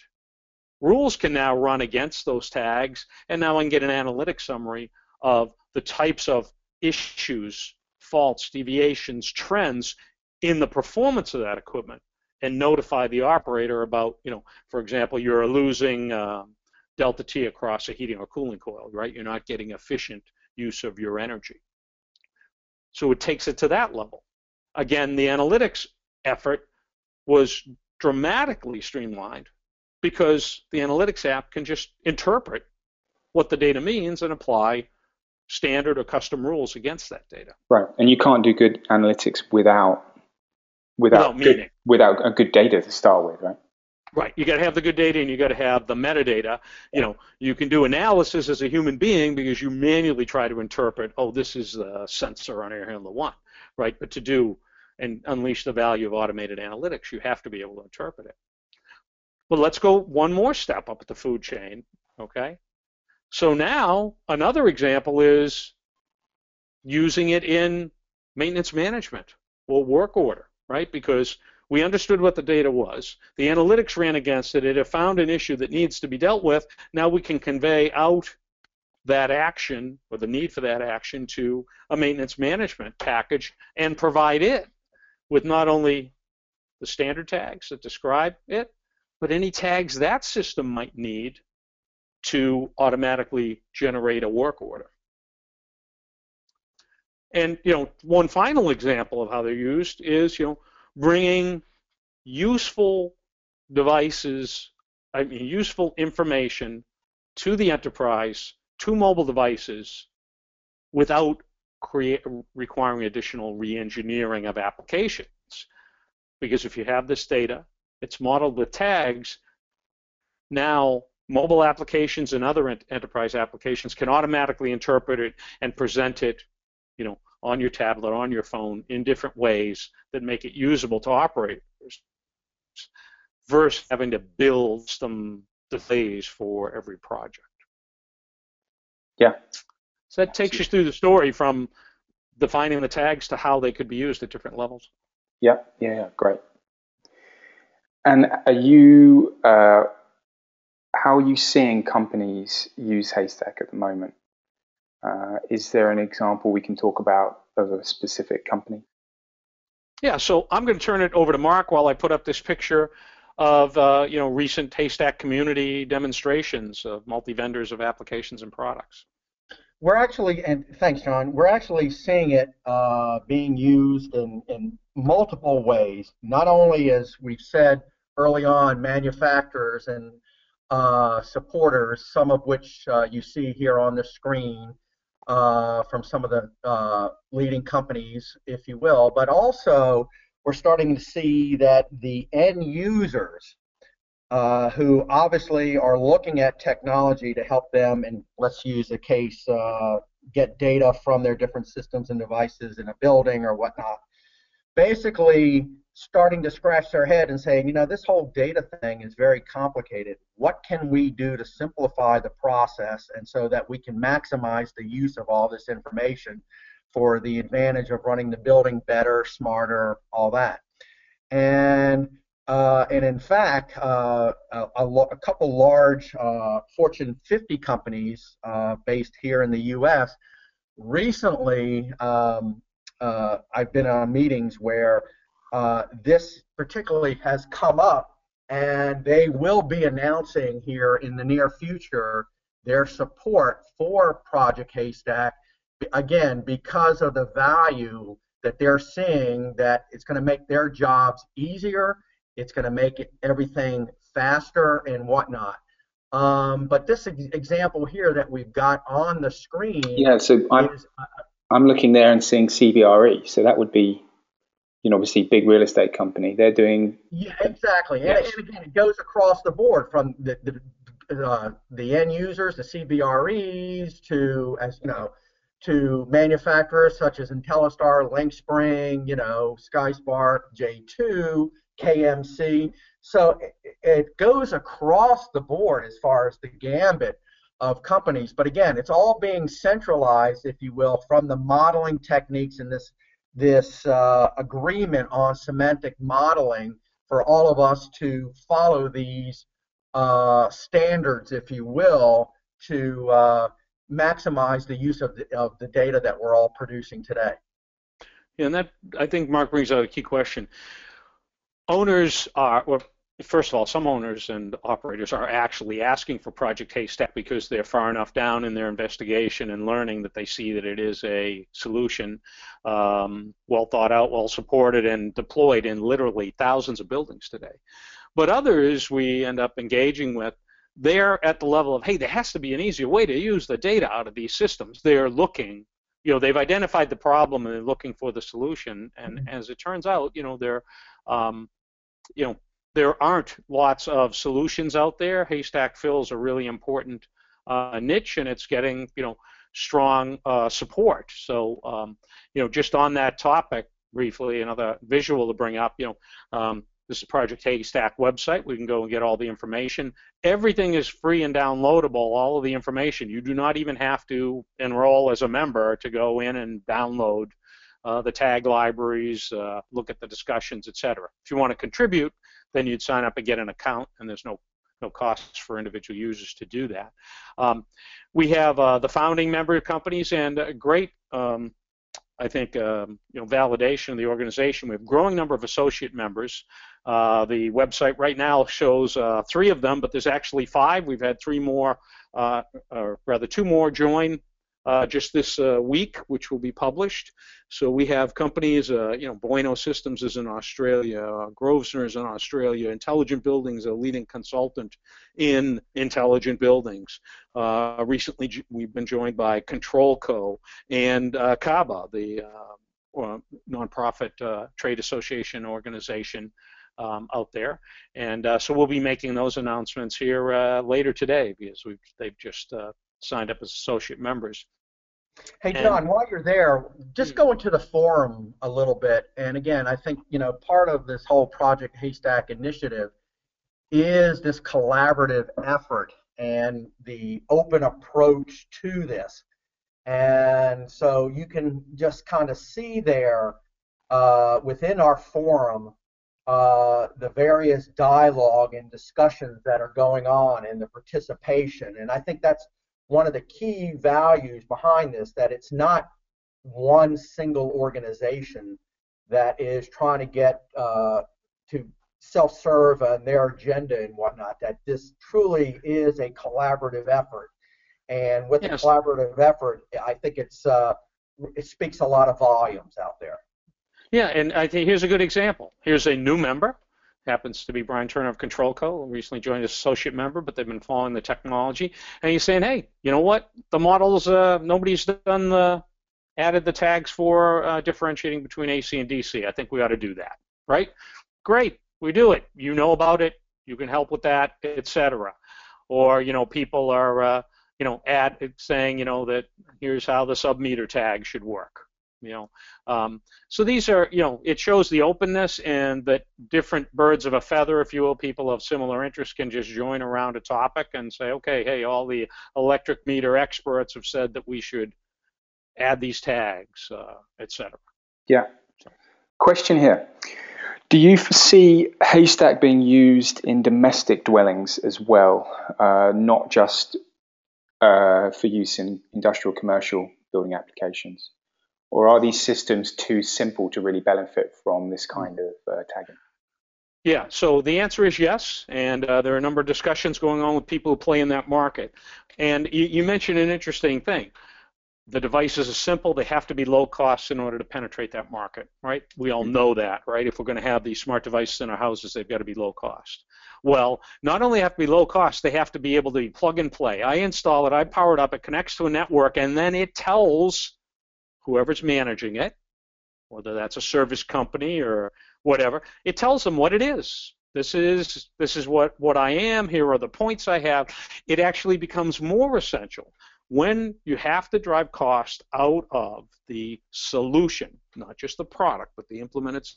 rules can now run against those tags, and now I can get an analytic summary of the types of issues, faults, deviations, trends in the performance of that equipment and notify the operator about, you know, for example, you're losing uh, delta T across a heating or cooling coil, right? You're not getting efficient use of your energy. So it takes it to that level. Again, the analytics effort was dramatically streamlined because the analytics app can just interpret what the data means and apply standard or custom rules against that data. Right, and you can't do good analytics without without without good, without a good data to start with, right? Right. You got to have the good data and you got to have the metadata. You know, you can do analysis as a human being because you manually try to interpret, oh, this is the sensor on air handler one, right? But to do and unleash the value of automated analytics, you have to be able to interpret it. Well, let's go one more step up the food chain, okay? So now another example is using it in maintenance management or work order, right? Because we understood what the data was. The analytics ran against it. It had found an issue that needs to be dealt with. Now we can convey out that action or the need for that action to a maintenance management package and provide it with not only the standard tags that describe it, but any tags that system might need to automatically generate a work order. And you know, one final example of how they're used is you know bringing useful devices, I mean useful information to the enterprise, to mobile devices, without create, requiring additional re-engineering of applications. Because if you have this data, it's modeled with tags, now mobile applications and other ent enterprise applications can automatically interpret it and present it, you know, on your tablet, on your phone, in different ways that make it usable to operators, versus having to build some delays for every project. Yeah. So that takes you through the story from defining the tags to how they could be used at different levels. Yeah, yeah, yeah, great. And are you, uh, how are you seeing companies use Haystack at the moment? Uh, is there an example we can talk about of a specific company? Yeah, so I'm going to turn it over to Mark while I put up this picture of uh, you know recent Haystack community demonstrations of multi vendors of applications and products. We're actually, and thanks, John. We're actually seeing it uh, being used in, in multiple ways. Not only, as we've said early on, manufacturers and supporters, some of which uh, you see here on the screen, uh, from some of the uh, leading companies, if you will, but also we're starting to see that the end users uh, who obviously are looking at technology to help them, and let's use a case, uh, get data from their different systems and devices in a building or whatnot, basically starting to scratch their head and saying, you know, this whole data thing is very complicated. What can we do to simplify the process and so that we can maximize the use of all this information for the advantage of running the building better, smarter, all that. And uh, and in fact, uh, a, a, couple large uh, Fortune 50 companies uh, based here in the U.S. recently, um, uh, I've been on meetings where uh, this particularly has come up, and they will be announcing here in the near future their support for Project Haystack. Again, because of the value that they're seeing, that it's going to make their jobs easier, it's going to make it, everything faster and whatnot. Um, but this example here that we've got on the screen. Yeah, so I'm, is, uh, I'm looking there and seeing CBRE. So that would be you know, obviously big real estate company. They're doing yeah, exactly. Yes. And, and, again, it goes across the board from the the, uh, the end users, the CBREs, to as you know, to manufacturers such as Intellastar, Lynxspring, you know, SkySpark, J2, KMC. So it, it goes across the board as far as the gambit of companies. But again, it's all being centralized, if you will, from the modeling techniques in this this uh, agreement on semantic modeling for all of us to follow these uh, standards, if you will, to uh, maximize the use of the, of the data that we're all producing today. Yeah, and that I think Mark brings out a key question. Owners are, or first of all, some owners and operators are actually asking for Project Haystack because they're far enough down in their investigation and learning that they see that it is a solution, um, well thought out, well supported, and deployed in literally thousands of buildings today. But others we end up engaging with, they're at the level of, hey, there has to be an easier way to use the data out of these systems. They're looking, you know, they've identified the problem and they're looking for the solution. And mm-hmm. as it turns out, you know, they're, um, you know, there aren't lots of solutions out there. Haystack fills a really important uh, niche, and it's getting you know strong uh, support. So um, you know, just on that topic briefly, another visual to bring up. You know, um, this is Project Haystack website. We can go and get all the information. Everything is free and downloadable. All of the information. You do not even have to enroll as a member to go in and download uh, the tag libraries, uh, look at the discussions, etc. If you want to contribute, then you'd sign up and get an account, and there's no no costs for individual users to do that. Um, we have uh, the founding member companies and a great, um, I think, um, you know, validation of the organization. We have a growing number of associate members. Uh, the website right now shows uh, three of them, but there's actually five. We've had three more, uh, or rather two more join uh, just this uh, week, which will be published. So we have companies, uh, you know, Bueno Systems is in Australia, uh, Grosvenor is in Australia, Intelligent Buildings, a leading consultant in intelligent buildings. Uh, recently, we've been joined by Control Co. and uh, CABA, the uh, nonprofit trade association organization. Um, out there, and so we'll be making those announcements here later today because they've just signed up as associate members. Hey John, and, while you're there, just go into the forum a little bit. And again, I think you know part of this whole Project Haystack initiative is this collaborative effort and the open approach to this. And so you can just kind of see there uh, within our forum uh, the various dialogue and discussions that are going on and the participation. And I think that's one of the key values behind this that it's not one single organization that is trying to get uh, to self-serve on their agenda and whatnot. That this truly is a collaborative effort, and with yes. the collaborative effort, I think it's uh, it speaks a lot of volumes out there. Yeah, and I think here's a good example. Here's a new member happens to be Brian Turner of Control Co. Recently joined as associate member, but they've been following the technology. And he's saying, hey, you know what? The models, uh, nobody's done the added the tags for uh, differentiating between AC and DC. I think we ought to do that, right? Great, we do it. You know about it. You can help with that, etc. Or you know, people are uh, you know, add saying you know that here's how the sub meter tag should work you know. Um, so these are, you know, it shows the openness and that different birds of a feather, if you will, people of similar interests can just join around a topic and say, okay, hey, all the electric meter experts have said that we should add these tags, uh, etc. Yeah. Question here. Do you foresee Haystack being used in domestic dwellings as well, uh, not just uh, for use in industrial commercial building applications? Or are these systems too simple to really benefit from this kind of uh, tagging? Yeah, so the answer is yes, and uh, there are a number of discussions going on with people who play in that market. And you, you mentioned an interesting thing. The devices are simple, they have to be low cost in order to penetrate that market, right? We all know that, right? If we're going to have these smart devices in our houses, they've got to be low cost. Well, not only have to be low cost, they have to be able to be plug and play. I install it, I power it up, it connects to a network, and then it tells whoever's managing it, whether that's a service company or whatever, it tells them what it is. This is this is what what I am. Here are the points I have. It actually becomes more essential when you have to drive cost out of the solution, not just the product, but the implemented.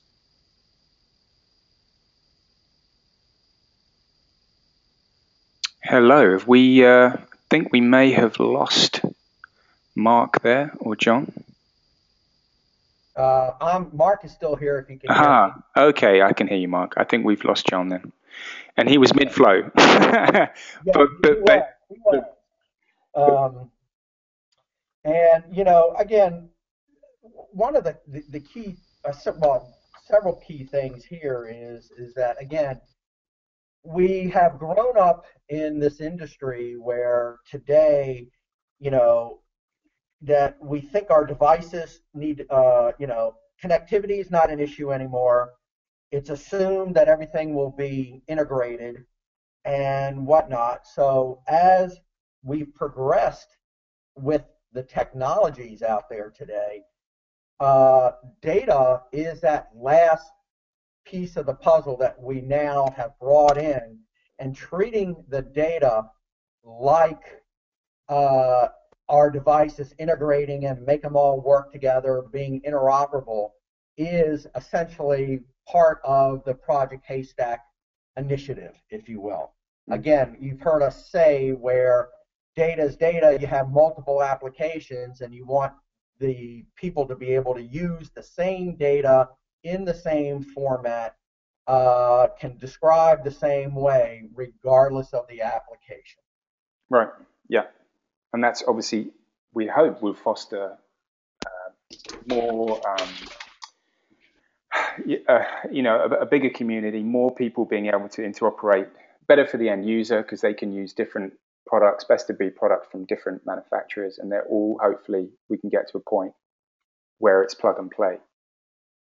Hello. We uh, think we may have lost Mark there or John. Uh, I'm Mark is still here if you can. Ah, okay, I can hear you, Mark. I think we've lost John then, and he was mid-flow. yeah, but, but, but, but um, and you know, again, one of the the, the key, uh, well, several key things here is is that again, we have grown up in this industry where today, you know, that we think our devices need, uh, you know, connectivity is not an issue anymore. It's assumed that everything will be integrated and whatnot. So as we've progressed with the technologies out there today, uh, data is that last piece of the puzzle that we now have brought in, and treating the data like uh, our devices integrating and make them all work together, being interoperable, is essentially part of the Project Haystack initiative, if you will. Mm-hmm. Again, you've heard us say where data is data, you have multiple applications, and you want the people to be able to use the same data in the same format, uh, can describe the same way, regardless of the application. Right. Yeah and that's obviously we hope will foster uh, more, um, uh, you know, a, a, bigger community, more people being able to interoperate, better for the end user because they can use different products, best of breed products from different manufacturers, and they're all hopefully we can get to a point where it's plug and play.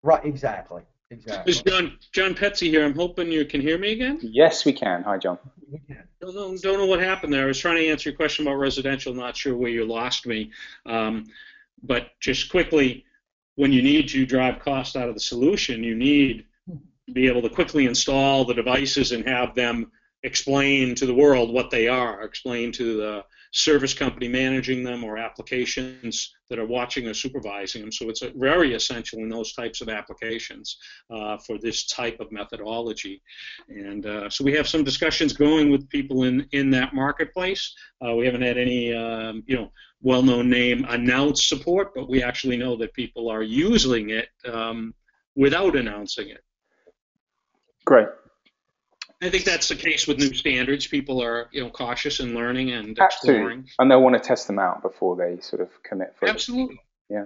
Right, exactly. Exactly. Is John John Petze here. I'm hoping you can hear me again. Yes, we can. Hi, John. Don't know, don't know what happened there. I was trying to answer your question about residential. Not sure where you lost me. Um, but just quickly, when you need to drive cost out of the solution, you need to be able to quickly install the devices and have them explain to the world what they are, explain to the service company managing them or applications that are watching or supervising them. So it's very essential in those types of applications uh, for this type of methodology. And uh, so we have some discussions going with people in, in that marketplace. Uh, we haven't had any, um, you know, well-known name announced support, but we actually know that people are using it um, without announcing it. Great. I think that's the case with new standards. People are, you know, cautious and learning and exploring. And they'll want to test them out before they sort of commit fully. Absolutely. Yeah.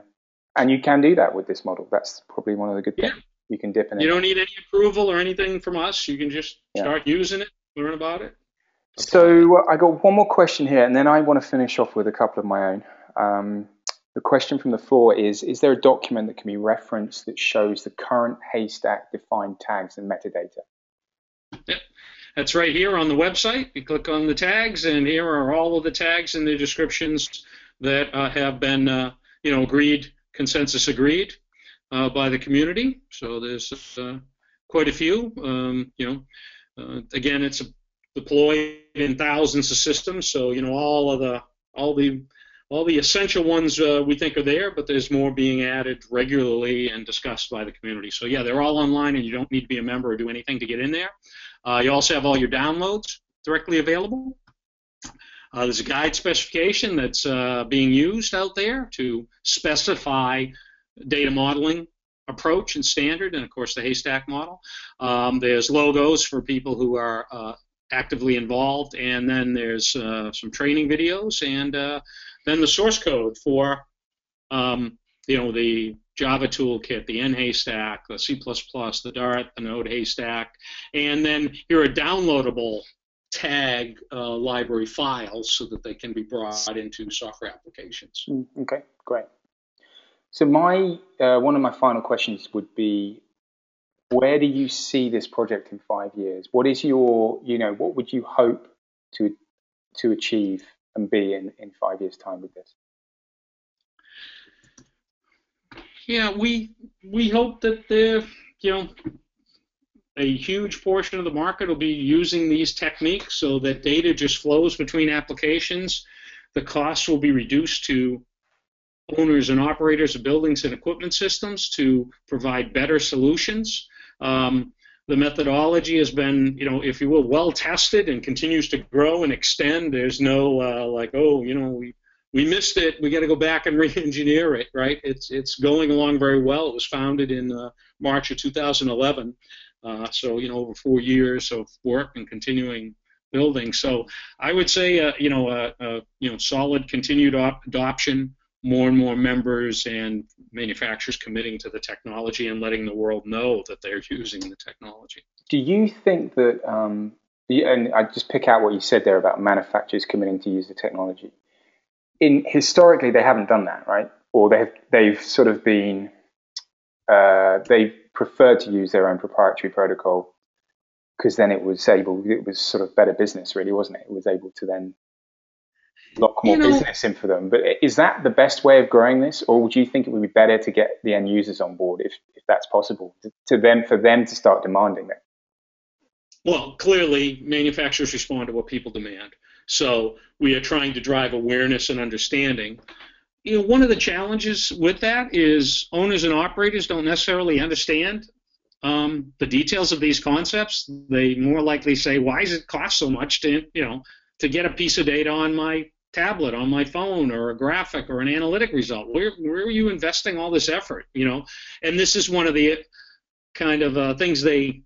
And you can do that with this model. That's probably one of the good things. Yeah. You can dip in it. You don't need any approval or anything from us. You can just yeah. start using it, learn about it. So uh, I got one more question here, and then I want to finish off with a couple of my own. Um, the question from the floor is, is there a document that can be referenced that shows the current haystack defined tags and metadata? Yep. That's right here on the website. You click on the tags, and here are all of the tags and the descriptions that uh, have been, uh, you know, agreed, consensus agreed uh, by the community. So there's uh, quite a few. Um, you know, uh, again, it's deployed in thousands of systems, so you know all of the all the all the essential ones uh, we think are there, but there's more being added regularly and discussed by the community. So yeah, they're all online, and you don't need to be a member or do anything to get in there. Uh, you also have all your downloads directly available. Uh, there's a guide specification that's uh, being used out there to specify data modeling approach and standard, and of course the haystack model. Um, there's logos for people who are uh, actively involved, and then there's uh, some training videos, and then the source code for um, you know the Java toolkit, the NHaystack, the C++, the Dart, the Node Haystack, and then here are downloadable tag uh, library files so that they can be brought into software applications. Mm, okay, great. So my uh, one of my final questions would be, where do you see this project in five years? What is your, you know, what would you hope to to achieve and be in, in five years' time with this? Yeah, we we hope that the you know a huge portion of the market will be using these techniques so that data just flows between applications. The costs will be reduced to owners and operators of buildings and equipment systems to provide better solutions. Um, the methodology has been, you know, if you will, well tested and continues to grow and extend. There's no uh, like, oh, you know, we we missed it. We got to go back and re-engineer it, right? It's it's going along very well. It was founded in uh, March of 2011, uh, so you know over four years of work and continuing building. So I would say, uh, you know, uh, uh, you know, solid continued op- adoption, more and more members and manufacturers committing to the technology and letting the world know that they're using the technology. Do you think that? Um, and I just pick out what you said there about manufacturers committing to use the technology in historically they haven't done that, right? Or they've they've sort of been uh, they've preferred to use their own proprietary protocol because then it was able it was sort of better business really wasn't it it was able to then lock more you know, business in for them but is that the best way of growing this or would you think it would be better to get the end users on board if, if that's possible to, to them for them to start demanding it well clearly manufacturers respond to what people demand so we are trying to drive awareness and understanding. You know, one of the challenges with that is owners and operators don't necessarily understand um, the details of these concepts. They more likely say, "Why does it cost so much to, you know, to get a piece of data on my tablet, on my phone, or a graphic or an analytic result? Where where are you investing all this effort? You know?" And this is one of the kind of uh, things they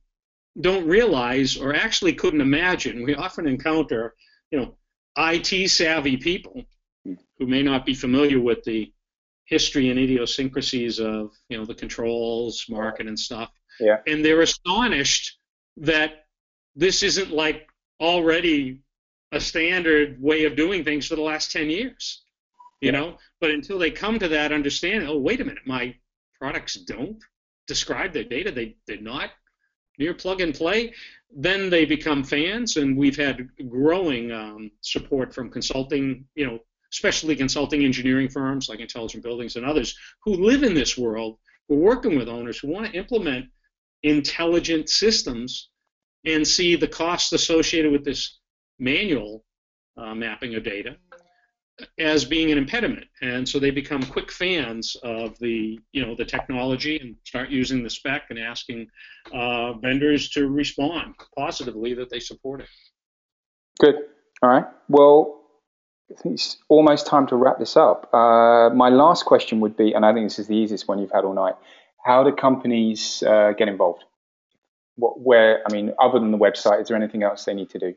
don't realize or actually couldn't imagine. We often encounter you know, IT savvy people who may not be familiar with the history and idiosyncrasies of you know the controls market and stuff. Yeah. And they're astonished that this isn't like already a standard way of doing things for the last 10 years. You yeah. know, but until they come to that understanding, oh wait a minute, my products don't describe their data. They did not near plug and play then they become fans, and we've had growing um, support from consulting, you know, especially consulting engineering firms like Intelligent Buildings and others who live in this world, who are working with owners who want to implement intelligent systems and see the costs associated with this manual uh, mapping of data as being an impediment, and so they become quick fans of the you know the technology and start using the spec and asking uh, vendors to respond positively that they support it. Good. All right. Well, it's almost time to wrap this up. Uh, my last question would be, and I think this is the easiest one you've had all night. How do companies uh, get involved? What, where, I mean, other than the website, is there anything else they need to do?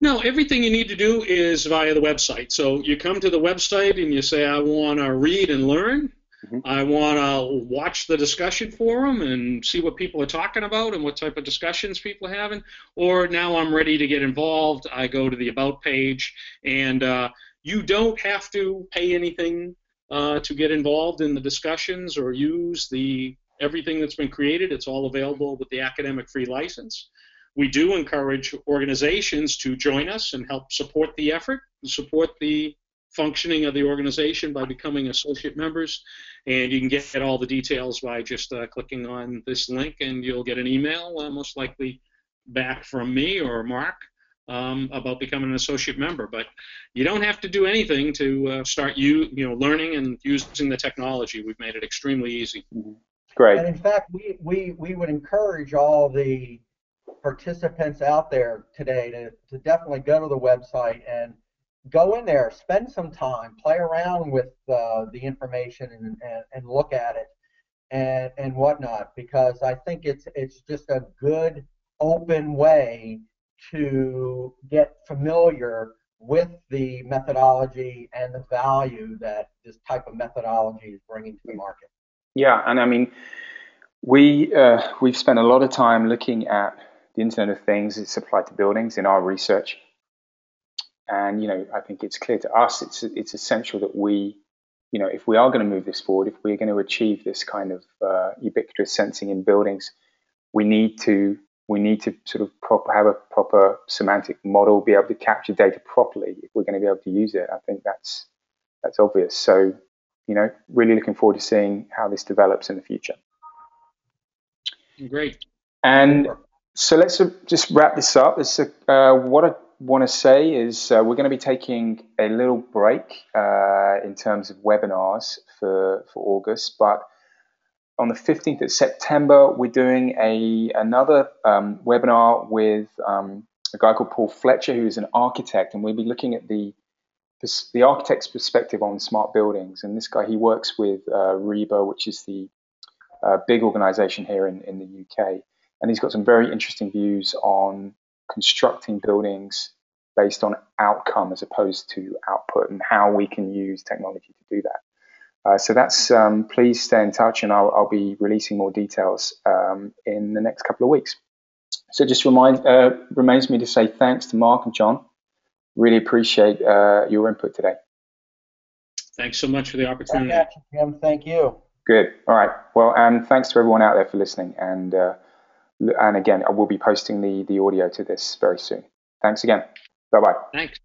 No, everything you need to do is via the website. So you come to the website and you say, I want to read and learn. Mm-hmm. I want to watch the discussion forum and see what people are talking about and what type of discussions people are having. Or now I'm ready to get involved. I go to the About page, and uh, you don't have to pay anything uh, to get involved in the discussions or use the everything that's been created. It's all available with the academic free license we do encourage organizations to join us and help support the effort, support the functioning of the organization by becoming associate members. And you can get all the details by just uh, clicking on this link, and you'll get an email, uh, most likely back from me or Mark, um, about becoming an associate member. But you don't have to do anything to uh, start you you know learning and using the technology. We've made it extremely easy. Great. And in fact, we, we, we would encourage all the participants out there today to, to definitely go to the website and go in there, spend some time, play around with uh, the information and, and, and look at it and, and whatnot because I think it's it's just a good open way to get familiar with the methodology and the value that this type of methodology is bringing to the market. Yeah, and I mean, we uh, we've spent a lot of time looking at the Internet of Things is applied to buildings in our research. And you know, I think it's clear to us it's it's essential that we, you know, if we are going to move this forward, if we're going to achieve this kind of uh, ubiquitous sensing in buildings, we need to we need to sort of proper, have a proper semantic model, be able to capture data properly if we're going to be able to use it. I think that's that's obvious. So, you know, really looking forward to seeing how this develops in the future. Great. And so let's just wrap this up. uh, what I want to say is uh, we're going to be taking a little break uh, in terms of webinars for, for August, but on the 15th of September, we're doing a another um, webinar with um, a guy called Paul Fletcher, who's an architect, and we'll be looking at the the architect's perspective on smart buildings. And this guy, he works with uh, RIBA, which is the uh, big organization here in, in the UK. And he's got some very interesting views on constructing buildings based on outcome as opposed to output and how we can use technology to do that. Uh, so that's um, please stay in touch and I'll, I'll be releasing more details um, in the next couple of weeks. So just remind uh, remains me to say thanks to Mark and John. Really appreciate uh, your input today. Thanks so much for the opportunity. Jim. Thank you. Good. All right. Well, and thanks to everyone out there for listening. And uh, and again, I will be posting the the audio to this very soon. Thanks again. Bye bye. Thanks.